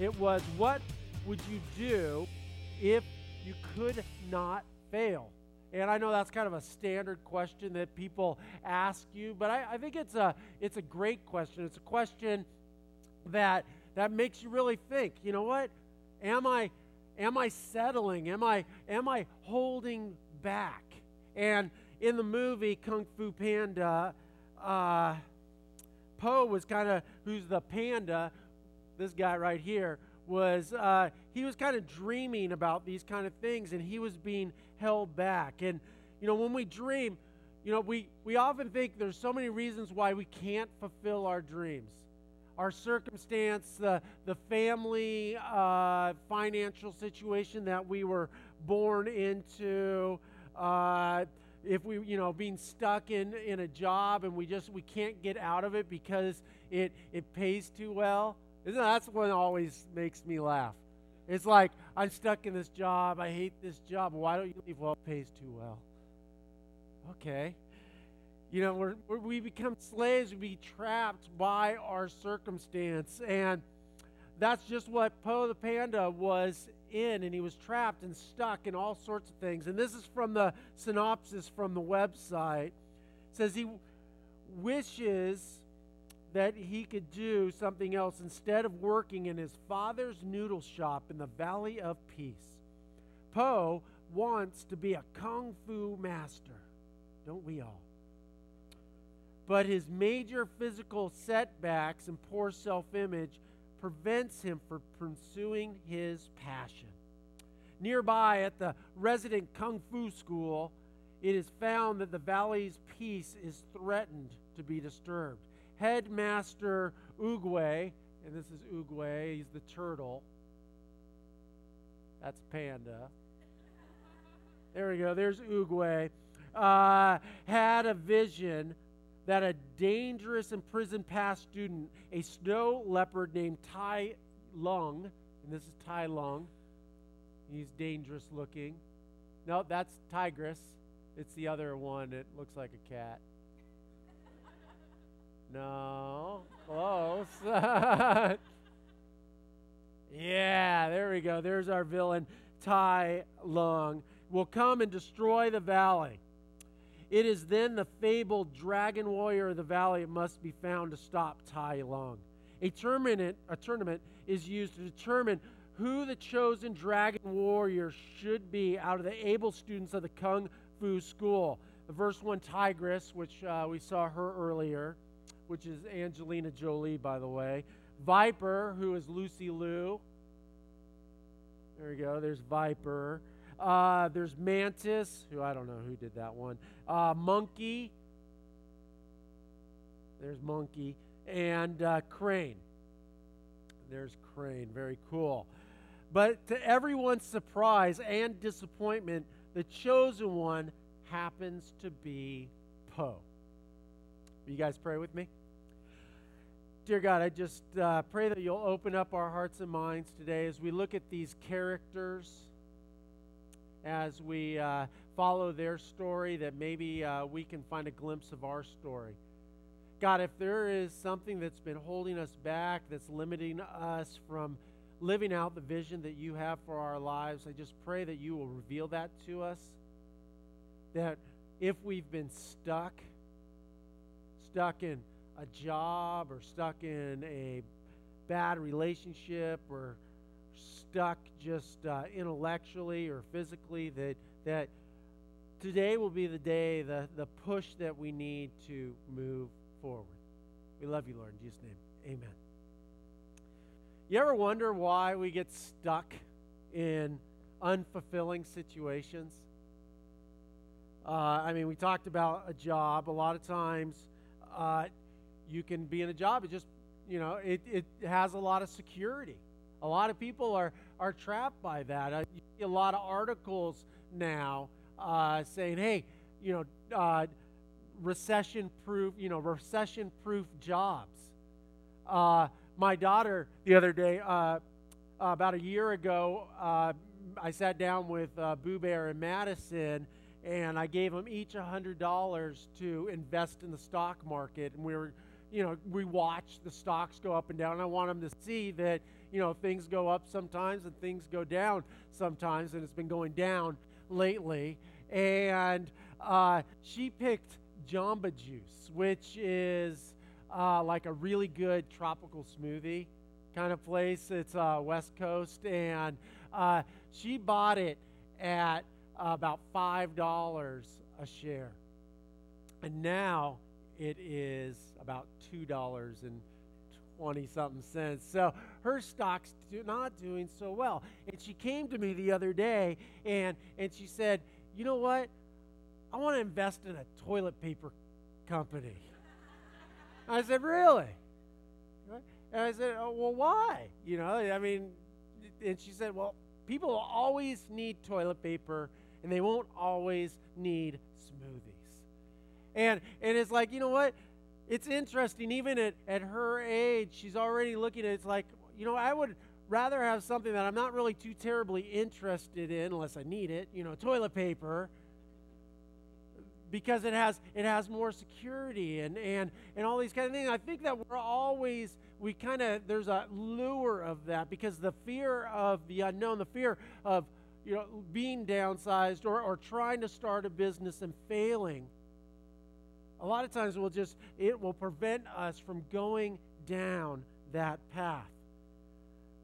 It was, What would you do if you could not fail? And I know that's kind of a standard question that people ask you, but I, I think it's a, it's a great question. It's a question that, that makes you really think, you know what? Am I, am I settling? Am I, am I holding back? And in the movie Kung Fu Panda, uh, Po was kind of, who's the panda, this guy right here, was uh, he was kind of dreaming about these kind of things and he was being held back. And, you know, when we dream, you know, we, we often think there's so many reasons why we can't fulfill our dreams. Our circumstance, the, the family uh, financial situation that we were born into, uh, if we, you know, being stuck in, in a job and we just, we can't get out of it because it, it pays too well. Isn't that, that's what always makes me laugh. It's like, I'm stuck in this job. I hate this job. Why don't you leave? Well, it pays too well. Okay. You know, we're, we're, we become slaves. We be trapped by our circumstance. And that's just what Po the Panda was in. And he was trapped and stuck in all sorts of things. And this is from the synopsis from the website. It says he wishes that he could do something else instead of working in his father's noodle shop in the Valley of Peace. Po wants to be a kung fu master, don't we all? But his major physical setbacks and poor self image prevents him from pursuing his passion. Nearby at the resident kung fu school, it is found that the valley's peace is threatened to be disturbed headmaster Oogway, and this is Oogway, he's the turtle. That's Panda. There we go, there's Oogway. Uh, had a vision that a dangerous imprisoned past student, a snow leopard named Tai Lung, and this is Tai Lung, he's dangerous looking. No, that's Tigress. It's the other one. It looks like a cat. No, close. yeah, there we go. There's our villain, Tai Lung. Will come and destroy the valley. It is then the fabled dragon warrior of the valley must be found to stop Tai Lung. A tournament, a tournament is used to determine who the chosen dragon warrior should be out of the able students of the Kung Fu school. The verse 1 Tigress, which uh, we saw her earlier, which is Angelina Jolie, by the way. Viper, who is Lucy Liu. There we go. There's Viper. Uh, there's Mantis, who I don't know who did that one. Uh, Monkey. There's Monkey. And uh, Crane. There's Crane. Very cool. But to everyone's surprise and disappointment, the chosen one happens to be Po. You guys pray with me? Dear God, I just uh, pray that you'll open up our hearts and minds today as we look at these characters, as we uh, follow their story, that maybe uh, we can find a glimpse of our story. God, if there is something that's been holding us back, that's limiting us from living out the vision that you have for our lives, I just pray that you will reveal that to us. That if we've been stuck, stuck in a job or stuck in a bad relationship or stuck just uh, intellectually or physically that that today will be the day the the push that we need to move forward. We love you lord in jesus name. Amen. You ever wonder why we get stuck in unfulfilling situations? Uh, i mean we talked about a job. A lot of times uh, you can be in a job. It just, you know, it, it has a lot of security. A lot of people are, are trapped by that. Uh, you see a lot of articles now uh, saying, hey, you know, uh, recession proof, you know, recession proof jobs. Uh, my daughter the other day, uh, about a year ago, I sat down with Boo Bear and Madison, and I gave them each $100 to invest in the stock market. And we were, you know, we watched the stocks go up and down. I want them to see that, you know, things go up sometimes and things go down sometimes, and it's been going down lately. And uh, she picked Jamba Juice, which is uh, like a really good tropical smoothie kind of place. It's uh, West Coast, and uh, she bought it at about five dollars a share, and now it is about two dollars and twenty something cents. So her stock's do, not doing so well. And she came to me the other day, and and she said, "You know what? I want to invest in a toilet paper company." I said, "Really?" And I said, oh, "Well, why?" You know, I mean, and she said, "Well." People always need toilet paper and they won't always need smoothies. And and it's like, you know what? It's interesting, even at, at her age, she's already looking at it's like, you know, I would rather have something that I'm not really too terribly interested in unless I need it, you know, toilet paper because it has it has more security and and and all these kind of things. I think that we're always we kind of there's a lure of that because the fear of the unknown, the fear of you know being downsized or, or trying to start a business and failing a lot of times will just it will prevent us from going down that path.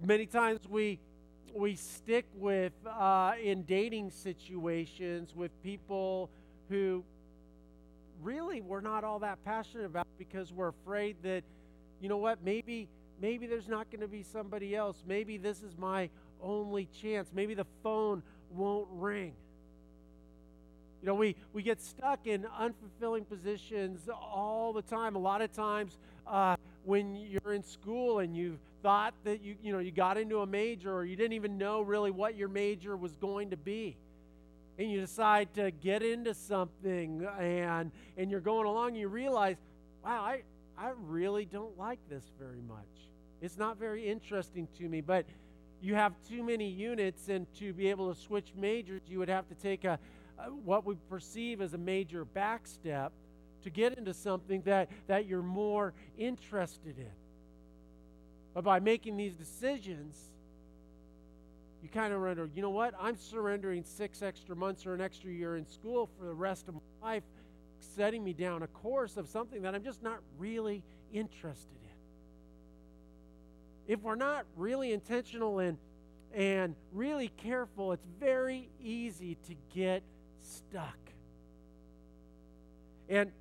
Many times we we stick with uh, in dating situations with people who really we're not all that passionate about because we're afraid that you know what maybe maybe there's not going to be somebody else. Maybe this is my only chance. Maybe the phone won't ring. You know we we get stuck in unfulfilling positions all the time. A lot of times uh, when you're in school and you thought that you you know you got into a major or you didn't even know really what your major was going to be and you decide to get into something and and you're going along and you realize wow i i really don't like this very much. It's not very interesting to me. But you have too many units and to be able to switch majors you would have to take a, a what we perceive as a major back step to get into something that that you're more interested in but by making these decisions you kind of render, you know what? I'm surrendering six extra months or an extra year in school for the rest of my life, setting me down a course of something that I'm just not really interested in. If we're not really intentional and, and really careful, it's very easy to get stuck. And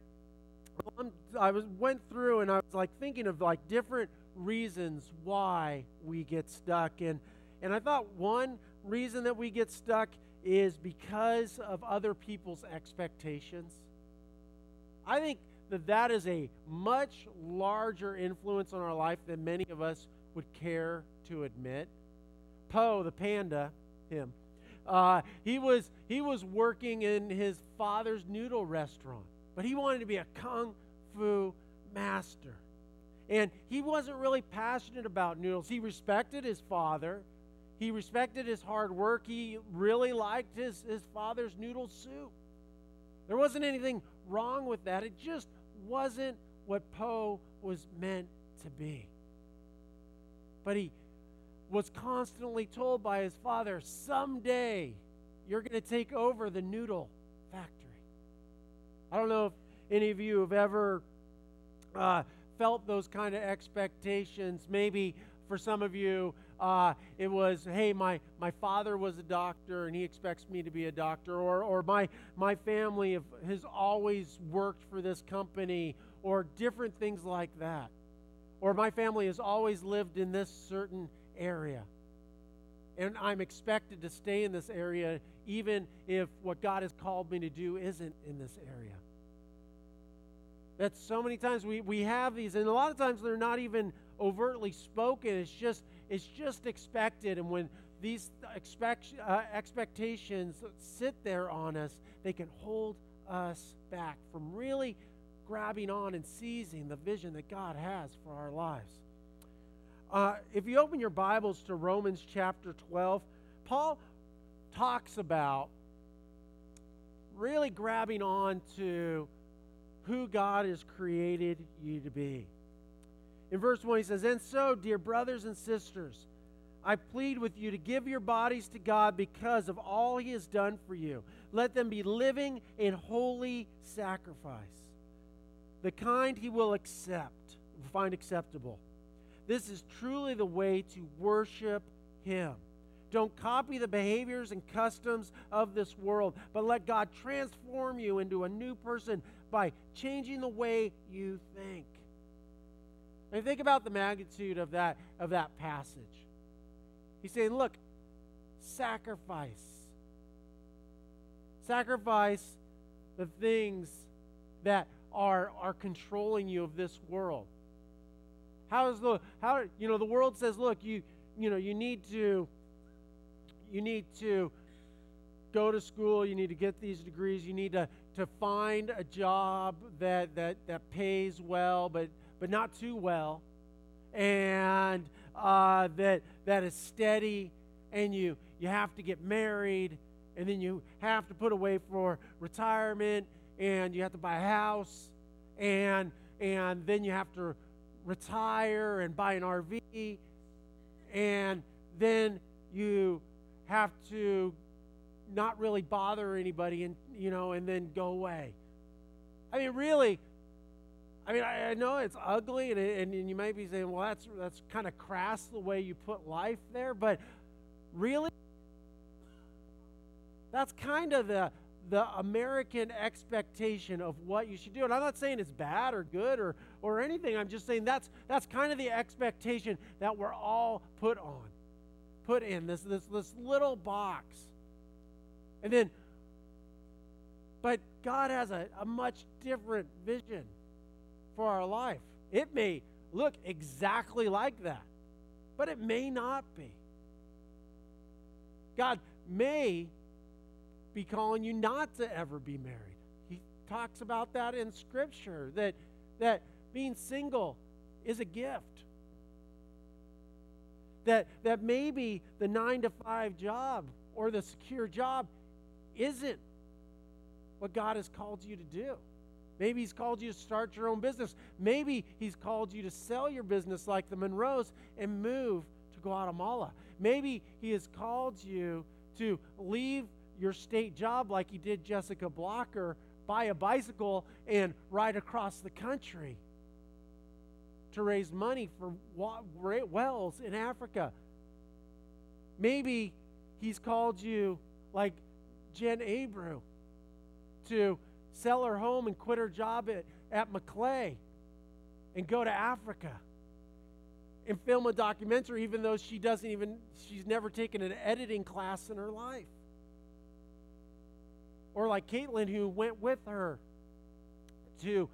I was went through and I was like thinking of like different reasons why we get stuck and and I thought one reason that we get stuck is because of other people's expectations. I think that that is a much larger influence on our life than many of us would care to admit. Po, the panda, him, uh, he was he was working in his father's noodle restaurant, but he wanted to be a kung fu master, and he wasn't really passionate about noodles. He respected his father. He respected his hard work. He really liked his, his father's noodle soup. There wasn't anything wrong with that. It just wasn't what Po was meant to be. But he was constantly told by his father, someday you're going to take over the noodle factory. I don't know if any of you have ever uh, felt those kind of expectations. Maybe for some of you, uh, it was, hey, my, my father was a doctor and he expects me to be a doctor, or, or my, my family has always worked for this company, or different things like that. Or my family has always lived in this certain area. And I'm expected to stay in this area even if what God has called me to do isn't in this area. That's so many times we, we have these, and a lot of times they're not even overtly spoken. It's just it's just expected. And when these expect, uh, expectations sit there on us, they can hold us back from really grabbing on and seizing the vision that God has for our lives. Uh, if you open your Bibles to Romans chapter 12, Paul talks about really grabbing on to who God has created you to be. In verse 1, he says, And so, dear brothers and sisters, I plead with you to give your bodies to God because of all He has done for you. Let them be living in holy sacrifice, the kind He will accept, find acceptable. This is truly the way to worship Him. Don't copy the behaviors and customs of this world, but let God transform you into a new person by changing the way you think. And think about the magnitude of that, of that passage. He's saying, look, sacrifice. Sacrifice the things that are, are controlling you of this world. How is the how you know the world says, look, you you know, you need to you need to go to school, you need to get these degrees, you need to, to find a job that, that, that pays well, but, but not too well, and uh, that, that is steady, and you, you have to get married, and then you have to put away for retirement, and you have to buy a house, and, and then you have to retire and buy an RV, and then you have to not really bother anybody and you know and then go away. I mean really i mean i, I know it's ugly and, and, and you might be saying well that's that's kind of crass the way you put life there but really that's kind of the the American expectation of what you should do. And I'm not saying it's bad or good or, or anything. I'm just saying that's, that's kind of the expectation that we're all put on put in this, this, this little box. And then, but God has a, a much different vision for our life. It may look exactly like that, but it may not be. God may be calling you not to ever be married. He talks about that in Scripture, that, that being single is a gift that, that maybe the nine to five job or the secure job isn't what God has called you to do. Maybe He's called you to start your own business. Maybe He's called you to sell your business like the Monroes and move to Guatemala. Maybe He has called you to leave your state job like He did Jessica Blocker, buy a bicycle, and ride across the country to raise money for wells in Africa. Maybe he's called you, like Jen Abreu, to sell her home and quit her job at, at Maclay and go to Africa and film a documentary, even though she doesn't even, she's never taken an editing class in her life. Or like Caitlin, who went with her to,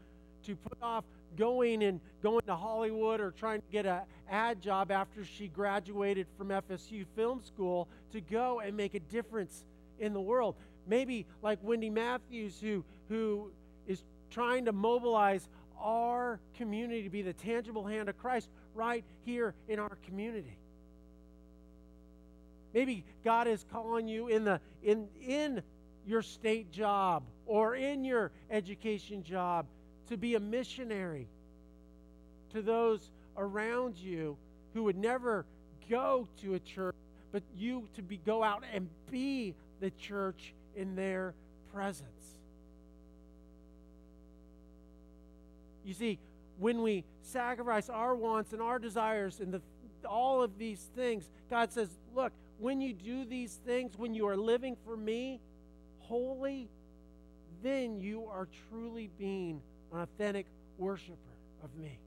to put off going and going to Hollywood or trying to get a ad job after she graduated from FSU Film School to go and make a difference in the world. Maybe like Wendy Matthews, who, who is trying to mobilize our community to be the tangible hand of Christ right here in our community. Maybe God is calling you in the in in your state job or in your education job to be a missionary to those around you who would never go to a church, but you to be go out and be the church in their presence. You see, when we sacrifice our wants and our desires and the, all of these things, God says, Look, when you do these things, when you are living for me, holy, then you are truly being an authentic worshiper of me.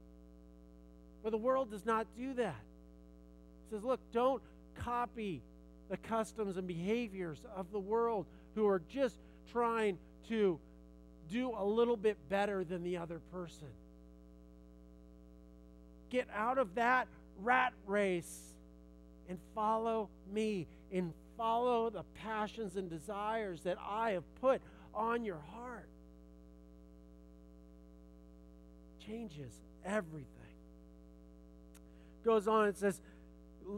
But the world does not do that. It says, look, don't copy the customs and behaviors of the world who are just trying to do a little bit better than the other person. Get out of that rat race and follow me and follow the passions and desires that I have put on your heart. Changes everything. Goes on, it says,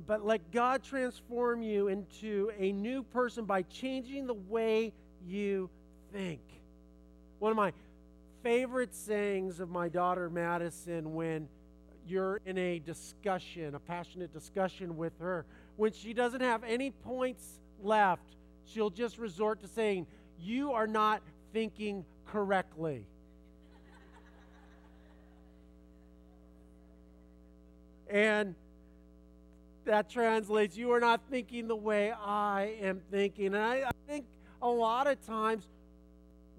but let God transform you into a new person by changing the way you think. One of my favorite sayings of my daughter Madison when you're in a discussion, a passionate discussion with her, when she doesn't have any points left, she'll just resort to saying, You are not thinking correctly. and that translates, You are not thinking the way I am thinking. And I, I think a lot of times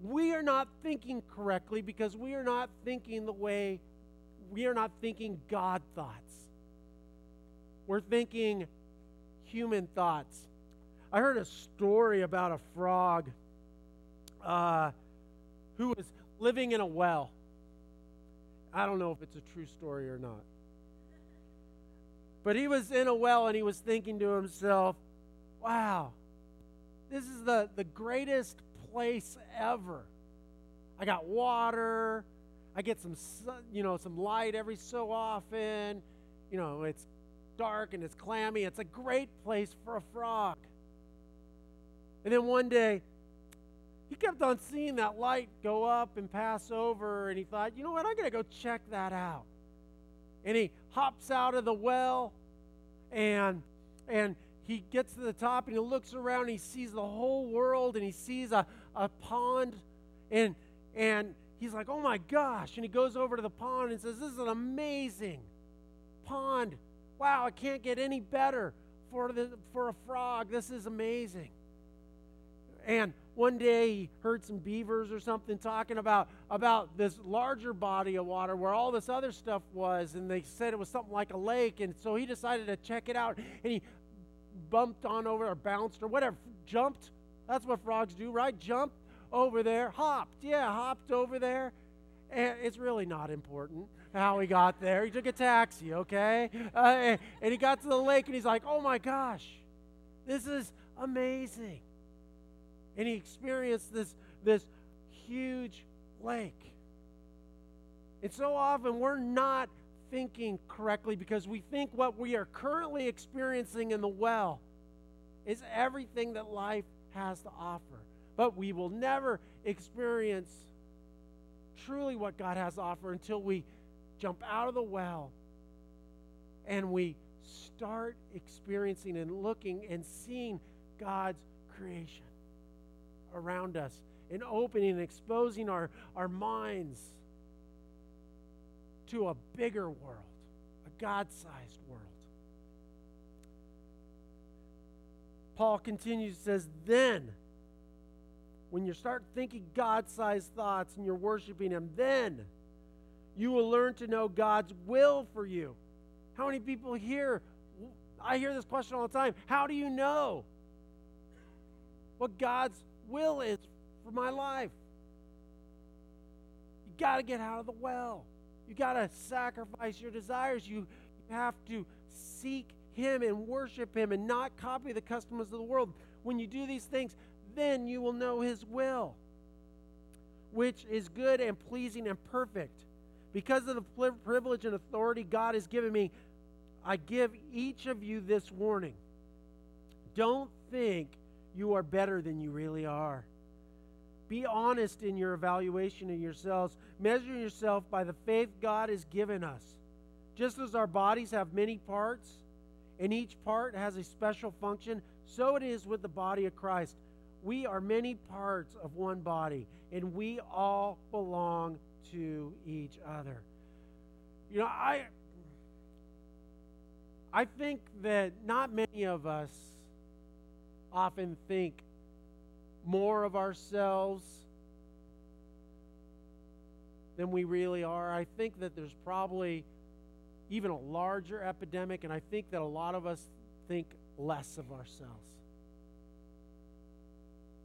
we are not thinking correctly because we are not thinking the way we are not thinking God thoughts. We're thinking human thoughts. I heard a story about a frog uh, who was living in a well. I don't know if it's a true story or not. But he was in a well and he was thinking to himself, wow, this is the, the greatest place ever. I got water. I get some, sun, you know, some light every so often. You know, it's dark and it's clammy. It's a great place for a frog. And then one day, he kept on seeing that light go up and pass over, and he thought, you know what, I'm going to go check that out. And he hops out of the well, and and he gets to the top and he looks around and he sees the whole world and he sees a, a pond and and he's like, oh my gosh. And he goes over to the pond and says, This is an amazing pond. Wow, it can't get any better for the for a frog. This is amazing. And one day he heard some beavers or something talking about about this larger body of water where all this other stuff was and they said it was something like a lake and so he decided to check it out and he bumped on over or bounced or whatever jumped that's what frogs do right Jumped over there hopped yeah hopped over there and it's really not important how he got there he took a taxi okay uh, and he got to the lake and he's like oh my gosh this is amazing and he experienced this, this huge lake. And so often we're not thinking correctly because we think what we are currently experiencing in the well is everything that life has to offer. But we will never experience truly what God has to offer until we jump out of the well and we start experiencing and looking and seeing God's creation around us and opening and exposing our, our minds to a bigger world, a God sized world. Paul continues, says, then, when you start thinking God sized thoughts and you're worshiping Him, then you will learn to know God's will for you. How many people here? I hear this question all the time. How do you know what God's will is for my life. You got to get out of the well. You got to sacrifice your desires. You, you have to seek Him and worship Him and not copy the customs of the world. When you do these things, then you will know His will, which is good and pleasing and perfect. Because of the privilege and authority God has given me, I give each of you this warning. Don't think you are better than you really are. Be honest in your evaluation of yourselves. Measure yourself by the faith God has given us. Just as our bodies have many parts, and each part has a special function, so it is with the body of Christ. We are many parts of one body, and we all belong to each other. You know, I I think that not many of us often think more of ourselves than we really are. I think that there's probably even a larger epidemic, and I think that a lot of us think less of ourselves.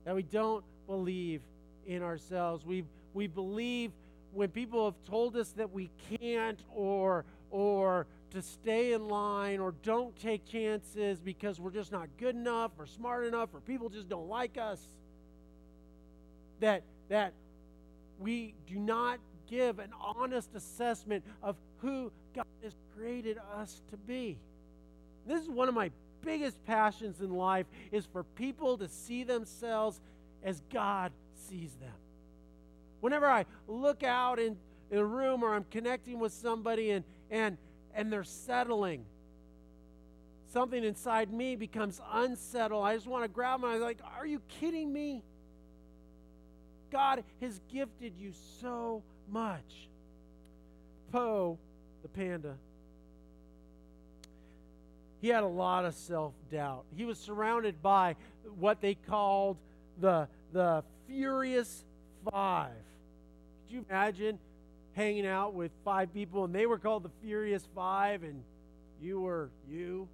That we don't believe in ourselves. We, we believe when people have told us that we can't or, or to stay in line or don't take chances because we're just not good enough or smart enough or people just don't like us. That, that we do not give an honest assessment of who God has created us to be. This is one of my biggest passions in life is for people to see themselves as God sees them. Whenever I look out in, in a room or I'm connecting with somebody and, and and they're settling. something inside me becomes unsettled. I just want to grab him. I'm like, Are you kidding me? God has gifted you so much. Po, the panda, he had a lot of self doubt. He was surrounded by what they called the, the Furious Five. Could you imagine hanging out with five people and they were called the Furious Five and you were you?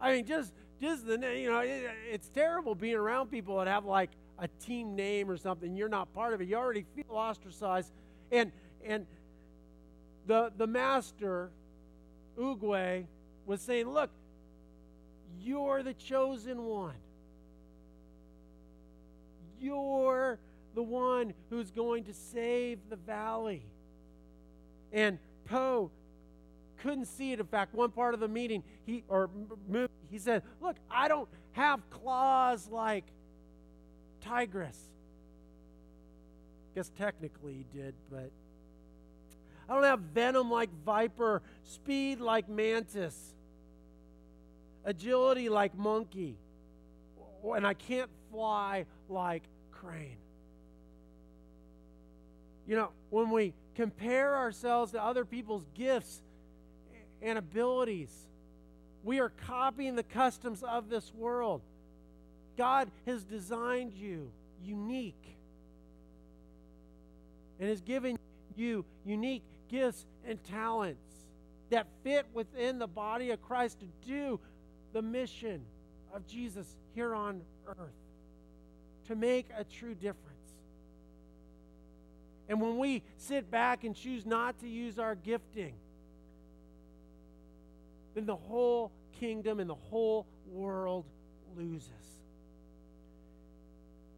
I mean, just just the you know, it, it's terrible being around people that have like a team name or something. You're not part of it. You already feel ostracized, and and the the master, Oogway, was saying, Look, you're the chosen one. You're the one who's going to save the valley. And Po couldn't see it. In fact, one part of the meeting, he or he said, "Look, I don't have claws like Tigress." Guess technically he did, but I don't have venom like viper, speed like mantis agility like monkey, and I can't fly like crane. You know, when we compare ourselves to other people's gifts and abilities, we are copying the customs of this world. God has designed you unique and has given you unique gifts and talents that fit within the body of Christ to do the mission of Jesus here on earth to make a true difference. And when we sit back and choose not to use our gifting, then the whole kingdom and the whole world loses.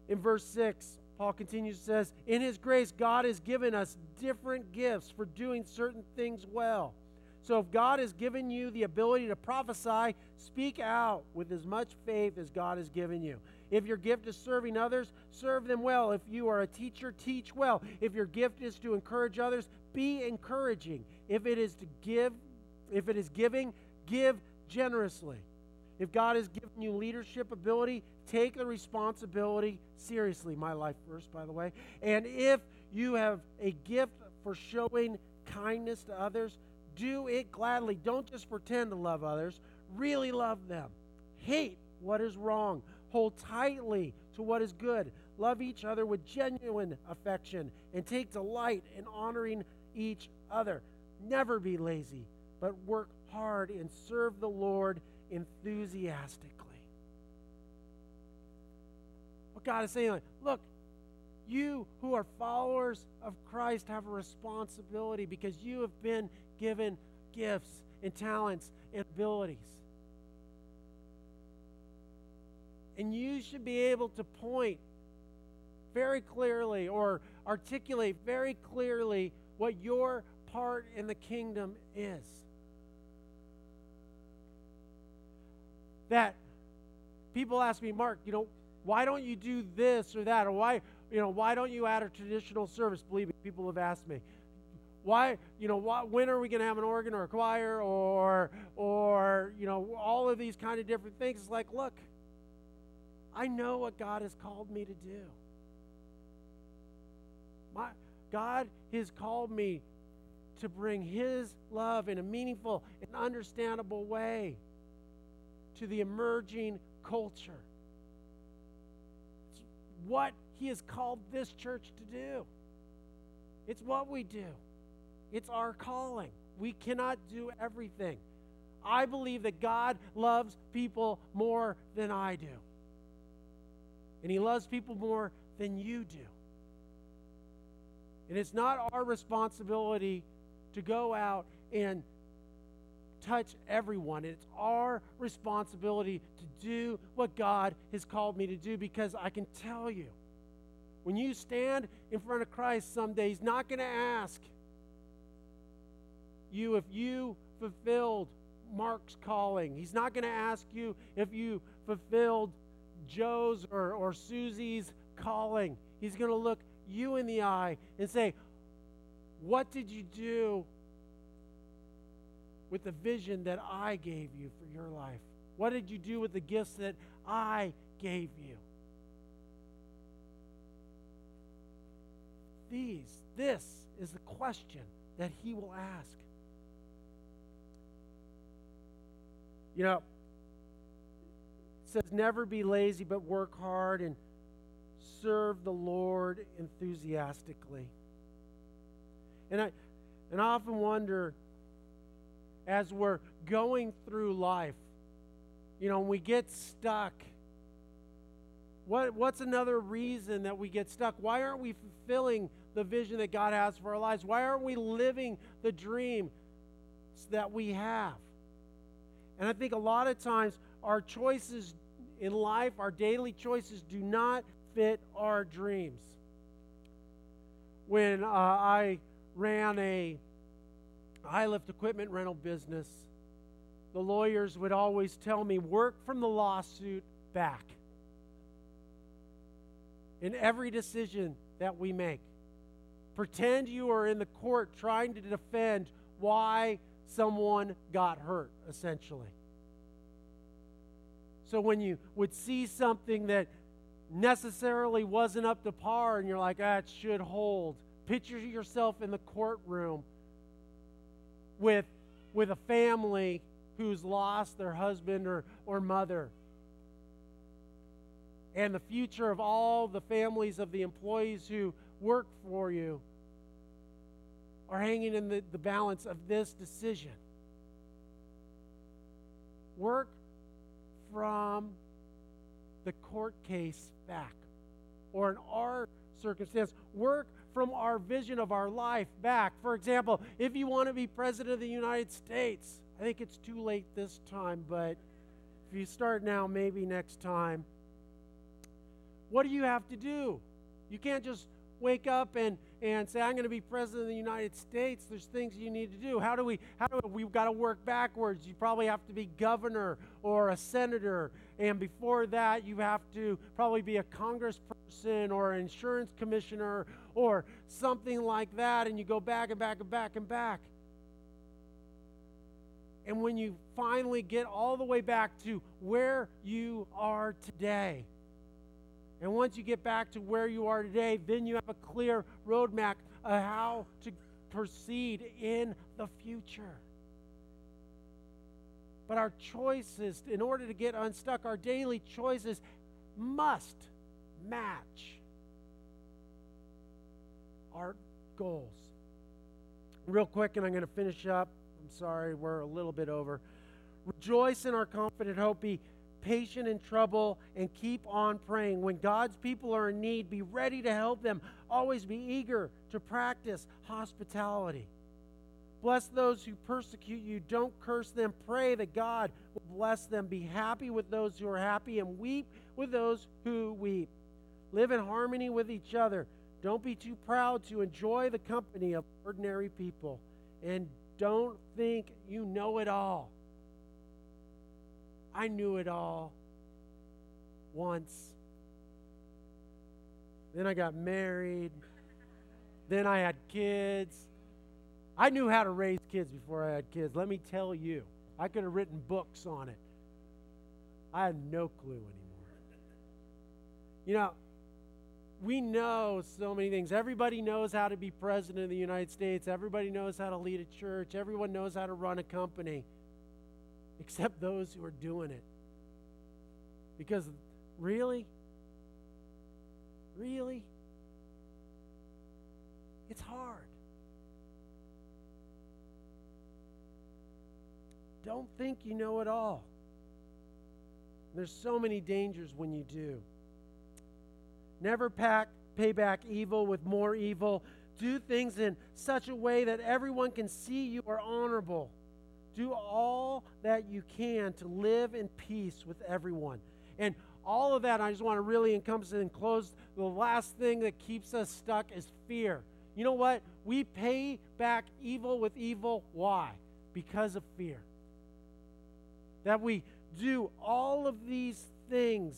In verse 6, Paul continues says, In his grace, God has given us different gifts for doing certain things well. So if God has given you the ability to prophesy, speak out with as much faith as God has given you. If your gift is serving others, serve them well. If you are a teacher, teach well. If your gift is to encourage others, be encouraging. If it is to give, if it is giving, give generously. If God has given you leadership ability, take the responsibility seriously. My life first, by the way. And if you have a gift for showing kindness to others, do it gladly. Don't just pretend to love others, really love them. Hate what is wrong. Hold tightly to what is good. Love each other with genuine affection and take delight in honoring each other. Never be lazy, but work hard and serve the Lord enthusiastically. What God is saying, look, you who are followers of Christ have a responsibility because you have been given gifts and talents and abilities. And you should be able to point very clearly or articulate very clearly what your part in the kingdom is. That people ask me, Mark, you know, why don't you do this or that? Or why, you know, why don't you add a traditional service? Believe me, people have asked me why you know why, when are we going to have an organ or a choir or or you know all of these kind of different things? It's like look i know what god has called me to do. My god has called me to bring his love in a meaningful and understandable way to the emerging culture. It's what he has called this church to do. It's what we do it's our calling. We cannot do everything. I believe that God loves people more than I do. And He loves people more than you do. And it's not our responsibility to go out and touch everyone. It's our responsibility to do what God has called me to do because I can tell you, when you stand in front of Christ someday, He's not going to ask, you if you fulfilled Mark's calling. He's not going to ask you if you fulfilled Joe's or, or Susie's calling. He's going to look you in the eye and say, What did you do with the vision that I gave you for your life? What did you do with the gifts that I gave you? These, this is the question that he will ask. You know, it says, never be lazy, but work hard and serve the Lord enthusiastically. And I, and I often wonder, as we're going through life, you know, when we get stuck, what, what's another reason that we get stuck? Why aren't we fulfilling the vision that God has for our lives? Why aren't we living the dream that we have? And I think a lot of times our choices in life, our daily choices, do not fit our dreams. When uh, I ran a high lift equipment rental business, the lawyers would always tell me work from the lawsuit back in every decision that we make. Pretend you are in the court trying to defend why someone got hurt, essentially. So when you would see something that necessarily wasn't up to par and you're like, ah, it should hold, picture yourself in the courtroom with, with a family who's lost their husband or, or mother. And the future of all the families of the employees who work for you are hanging in the, the balance of this decision. Work from the court case back. Or in our circumstance, work from our vision of our life back. For example, if you want to be president of the United States, I think it's too late this time, but if you start now, maybe next time. What do you have to do? You can't just wake up and, and say, I'm going to be president of the United States. There's things you need to do. How do we, how do we, we've got to work backwards. You probably have to be governor or a senator. And before that, you have to probably be a congressperson or an insurance commissioner or something like that. And you go back and back and back and back. And when you finally get all the way back to where you are today, and once you get back to where you are today, then you have a clear roadmap of how to proceed in the future. But our choices, in order to get unstuck, our daily choices must match our goals. Real quick, and I'm going to finish up. I'm sorry, we're a little bit over. Rejoice in our confident hope. Be patient in trouble, and keep on praying. When God's people are in need, be ready to help them. Always be eager to practice hospitality. Bless those who persecute you. Don't curse them. Pray that God will bless them. Be happy with those who are happy and weep with those who weep. Live in harmony with each other. Don't be too proud to enjoy the company of ordinary people. And don't think you know it all. I knew it all once. Then I got married. Then I had kids. I knew how to raise kids before I had kids. Let me tell you, I could have written books on it. I had no clue anymore. You know, we know so many things. Everybody knows how to be president of the United States. Everybody knows how to lead a church. Everyone knows how to run a company except those who are doing it. Because really, really, it's hard. Don't think you know it all. There's so many dangers when you do. Never pack, pay back evil with more evil. Do things in such a way that everyone can see you are honorable. Do all that you can to live in peace with everyone. And all of that, I just want to really encompass it and close. The last thing that keeps us stuck is fear. You know what? We pay back evil with evil. Why? Because of fear. That we do all of these things.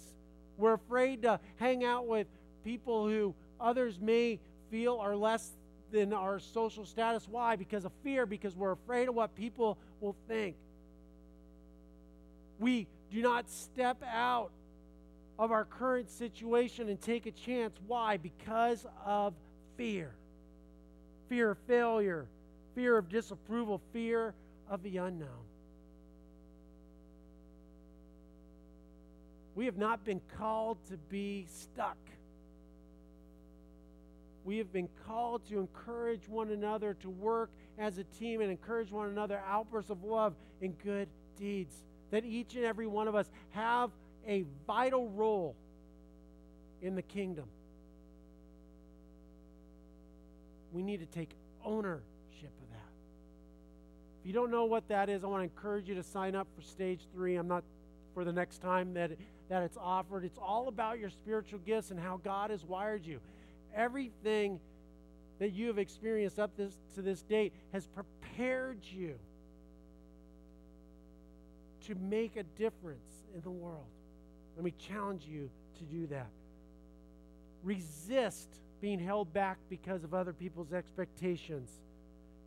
We're afraid to hang out with people who others may feel are less than our social status. Why? Because of fear, because we're afraid of what people will think. We do not step out of our current situation and take a chance. Why? Because of fear fear of failure, fear of disapproval, fear of the unknown. We have not been called to be stuck. We have been called to encourage one another, to work as a team and encourage one another, outbursts of love and good deeds. That each and every one of us have a vital role in the kingdom. We need to take ownership of that. If you don't know what that is, I want to encourage you to sign up for stage three. I'm not for the next time that, that it's offered. It's all about your spiritual gifts and how God has wired you. Everything that you have experienced up this, to this date has prepared you to make a difference in the world. Let me challenge you to do that. Resist being held back because of other people's expectations.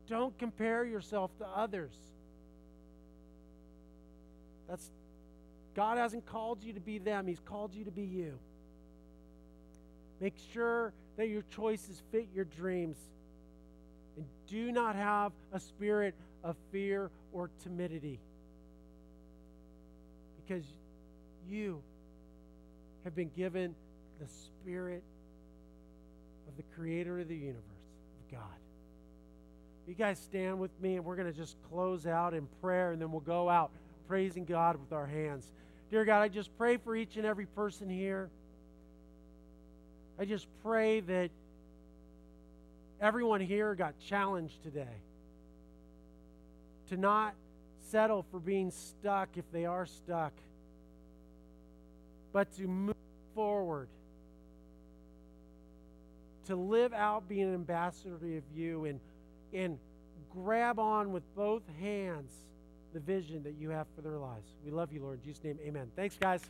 Don't compare yourself to others. That's God hasn't called you to be them, He's called you to be you. Make sure that your choices fit your dreams. And do not have a spirit of fear or timidity. Because you have been given the spirit of the creator of the universe, of God. You guys stand with me, and we're going to just close out in prayer, and then we'll go out praising God with our hands. Dear God, I just pray for each and every person here. I just pray that everyone here got challenged today to not settle for being stuck if they are stuck, but to move forward, to live out being an ambassador of you and, and grab on with both hands the vision that you have for their lives. We love you, Lord. In Jesus' name, amen. Thanks, guys.